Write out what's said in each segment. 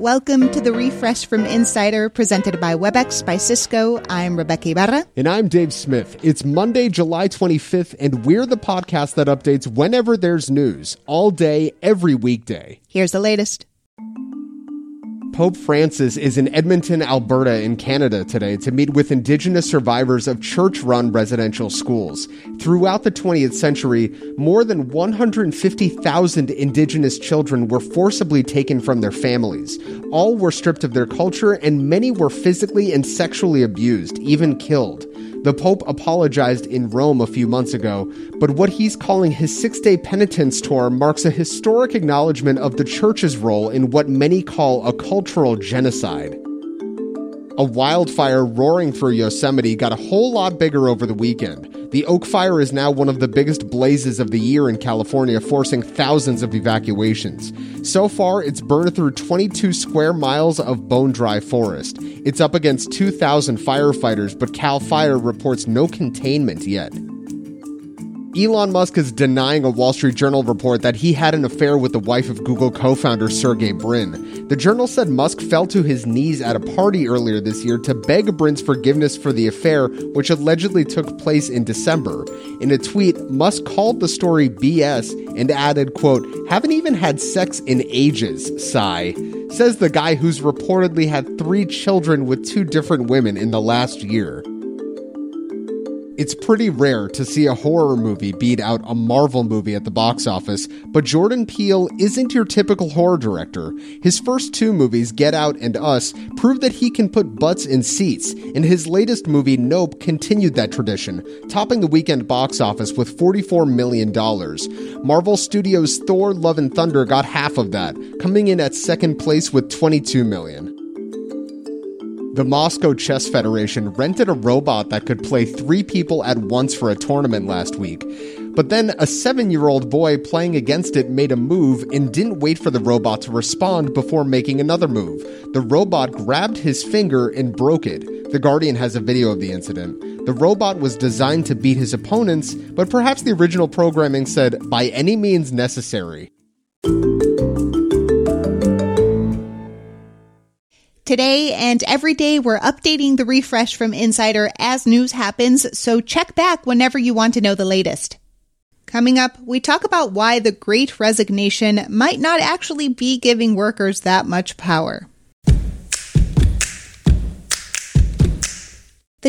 Welcome to the refresh from Insider presented by WebEx by Cisco. I'm Rebeca Ibarra. And I'm Dave Smith. It's Monday, July 25th, and we're the podcast that updates whenever there's news, all day, every weekday. Here's the latest. Pope Francis is in Edmonton, Alberta, in Canada today to meet with Indigenous survivors of church run residential schools. Throughout the 20th century, more than 150,000 Indigenous children were forcibly taken from their families. All were stripped of their culture, and many were physically and sexually abused, even killed. The Pope apologized in Rome a few months ago, but what he's calling his six day penitence tour marks a historic acknowledgement of the Church's role in what many call a cultural genocide. A wildfire roaring through Yosemite got a whole lot bigger over the weekend. The Oak Fire is now one of the biggest blazes of the year in California, forcing thousands of evacuations. So far, it's burned through 22 square miles of bone dry forest. It's up against 2,000 firefighters, but CAL FIRE reports no containment yet. Elon Musk is denying a Wall Street Journal report that he had an affair with the wife of Google co founder Sergey Brin. The journal said Musk fell to his knees at a party earlier this year to beg Brin's forgiveness for the affair, which allegedly took place in December. In a tweet, Musk called the story BS and added, quote, haven't even had sex in ages, sigh. Says the guy who's reportedly had three children with two different women in the last year. It's pretty rare to see a horror movie beat out a Marvel movie at the box office, but Jordan Peele isn't your typical horror director. His first two movies, Get Out and Us, prove that he can put butts in seats, and his latest movie, Nope, continued that tradition, topping the weekend box office with $44 million. Marvel Studios' Thor Love and Thunder got half of that, coming in at second place with $22 million. The Moscow Chess Federation rented a robot that could play three people at once for a tournament last week. But then a seven year old boy playing against it made a move and didn't wait for the robot to respond before making another move. The robot grabbed his finger and broke it. The Guardian has a video of the incident. The robot was designed to beat his opponents, but perhaps the original programming said, by any means necessary. Today and every day, we're updating the refresh from Insider as news happens, so check back whenever you want to know the latest. Coming up, we talk about why the great resignation might not actually be giving workers that much power.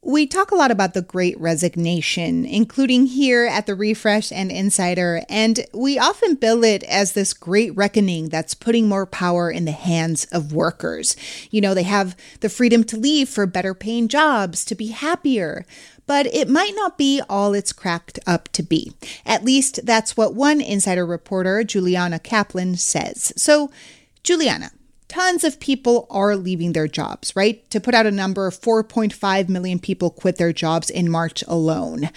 We talk a lot about the great resignation, including here at the Refresh and Insider, and we often bill it as this great reckoning that's putting more power in the hands of workers. You know, they have the freedom to leave for better paying jobs, to be happier. But it might not be all it's cracked up to be. At least that's what one insider reporter, Juliana Kaplan, says. So, Juliana, tons of people are leaving their jobs, right? To put out a number, 4.5 million people quit their jobs in March alone.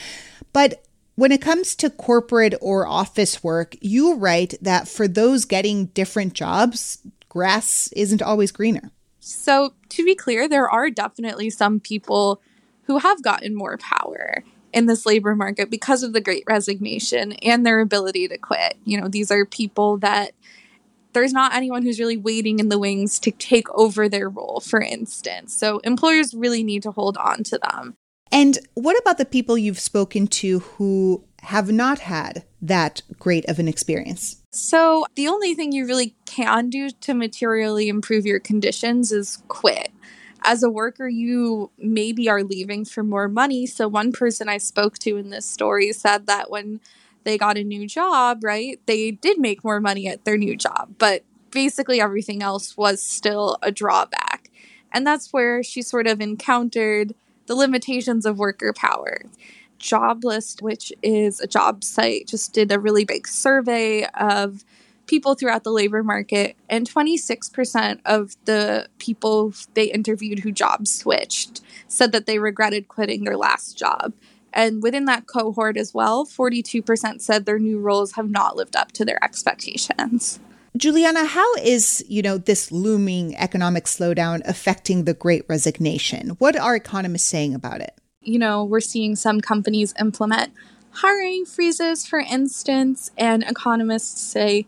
But when it comes to corporate or office work, you write that for those getting different jobs, grass isn't always greener. So, to be clear, there are definitely some people who have gotten more power in this labor market because of the great resignation and their ability to quit. You know, these are people that there's not anyone who's really waiting in the wings to take over their role, for instance. So employers really need to hold on to them. And what about the people you've spoken to who have not had that great of an experience? So, the only thing you really can do to materially improve your conditions is quit. As a worker, you maybe are leaving for more money. So, one person I spoke to in this story said that when they got a new job, right? They did make more money at their new job, but basically everything else was still a drawback. And that's where she sort of encountered the limitations of worker power. Joblist, which is a job site, just did a really big survey of people throughout the labor market, and 26% of the people they interviewed who job switched said that they regretted quitting their last job. And within that cohort as well, 42% said their new roles have not lived up to their expectations. Juliana, how is, you know, this looming economic slowdown affecting the great resignation? What are economists saying about it? You know, we're seeing some companies implement hiring freezes, for instance, and economists say,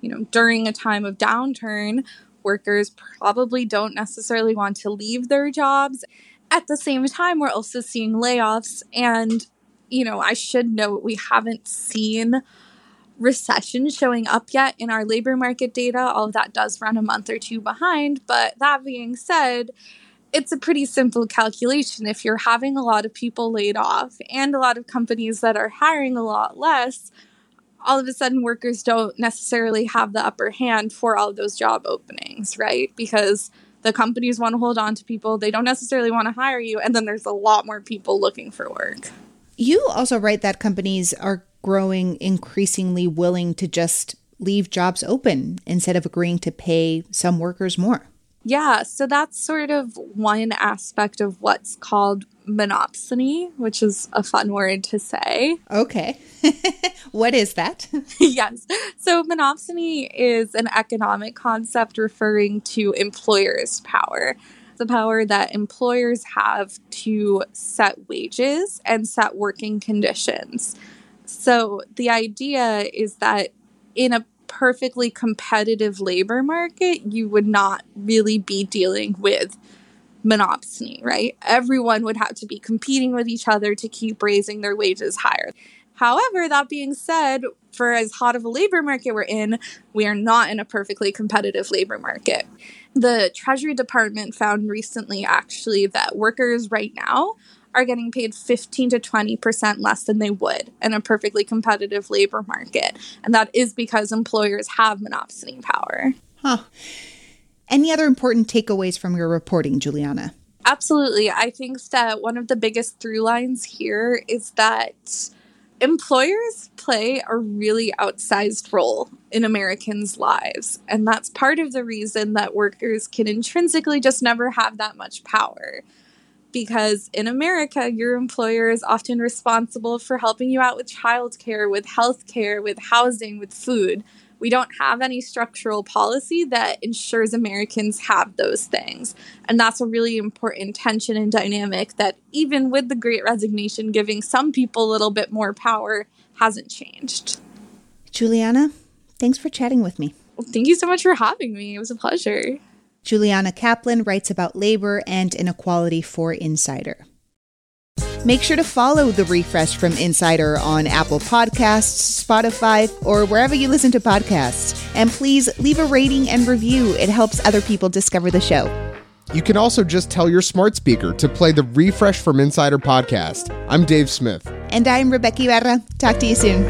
you know, during a time of downturn, workers probably don't necessarily want to leave their jobs. At the same time, we're also seeing layoffs. And, you know, I should note we haven't seen recession showing up yet in our labor market data. All of that does run a month or two behind. But that being said, it's a pretty simple calculation. If you're having a lot of people laid off and a lot of companies that are hiring a lot less, all of a sudden workers don't necessarily have the upper hand for all of those job openings, right? Because the companies want to hold on to people, they don't necessarily want to hire you, and then there's a lot more people looking for work. You also write that companies are growing increasingly willing to just leave jobs open instead of agreeing to pay some workers more. Yeah, so that's sort of one aspect of what's called monopsony, which is a fun word to say. Okay. what is that? yes. So, monopsony is an economic concept referring to employers' power. The power that employers have to set wages and set working conditions. So, the idea is that in a perfectly competitive labor market, you would not really be dealing with monopsony, right? Everyone would have to be competing with each other to keep raising their wages higher. However, that being said, for as hot of a labor market we're in, we are not in a perfectly competitive labor market. The Treasury Department found recently actually that workers right now are getting paid 15 to 20% less than they would in a perfectly competitive labor market. And that is because employers have monopsony power. Huh. Any other important takeaways from your reporting, Juliana? Absolutely. I think that one of the biggest through lines here is that employers play a really outsized role in Americans' lives. And that's part of the reason that workers can intrinsically just never have that much power because in America, your employer is often responsible for helping you out with childcare, with healthcare, with housing, with food. We don't have any structural policy that ensures Americans have those things. And that's a really important tension and dynamic that, even with the great resignation, giving some people a little bit more power hasn't changed. Juliana, thanks for chatting with me. Well, thank you so much for having me. It was a pleasure. Juliana Kaplan writes about labor and inequality for Insider. Make sure to follow the refresh from Insider on Apple Podcasts, Spotify, or wherever you listen to podcasts. And please leave a rating and review, it helps other people discover the show. You can also just tell your smart speaker to play the Refresh from Insider podcast. I'm Dave Smith. And I'm Rebeca Ibarra. Talk to you soon.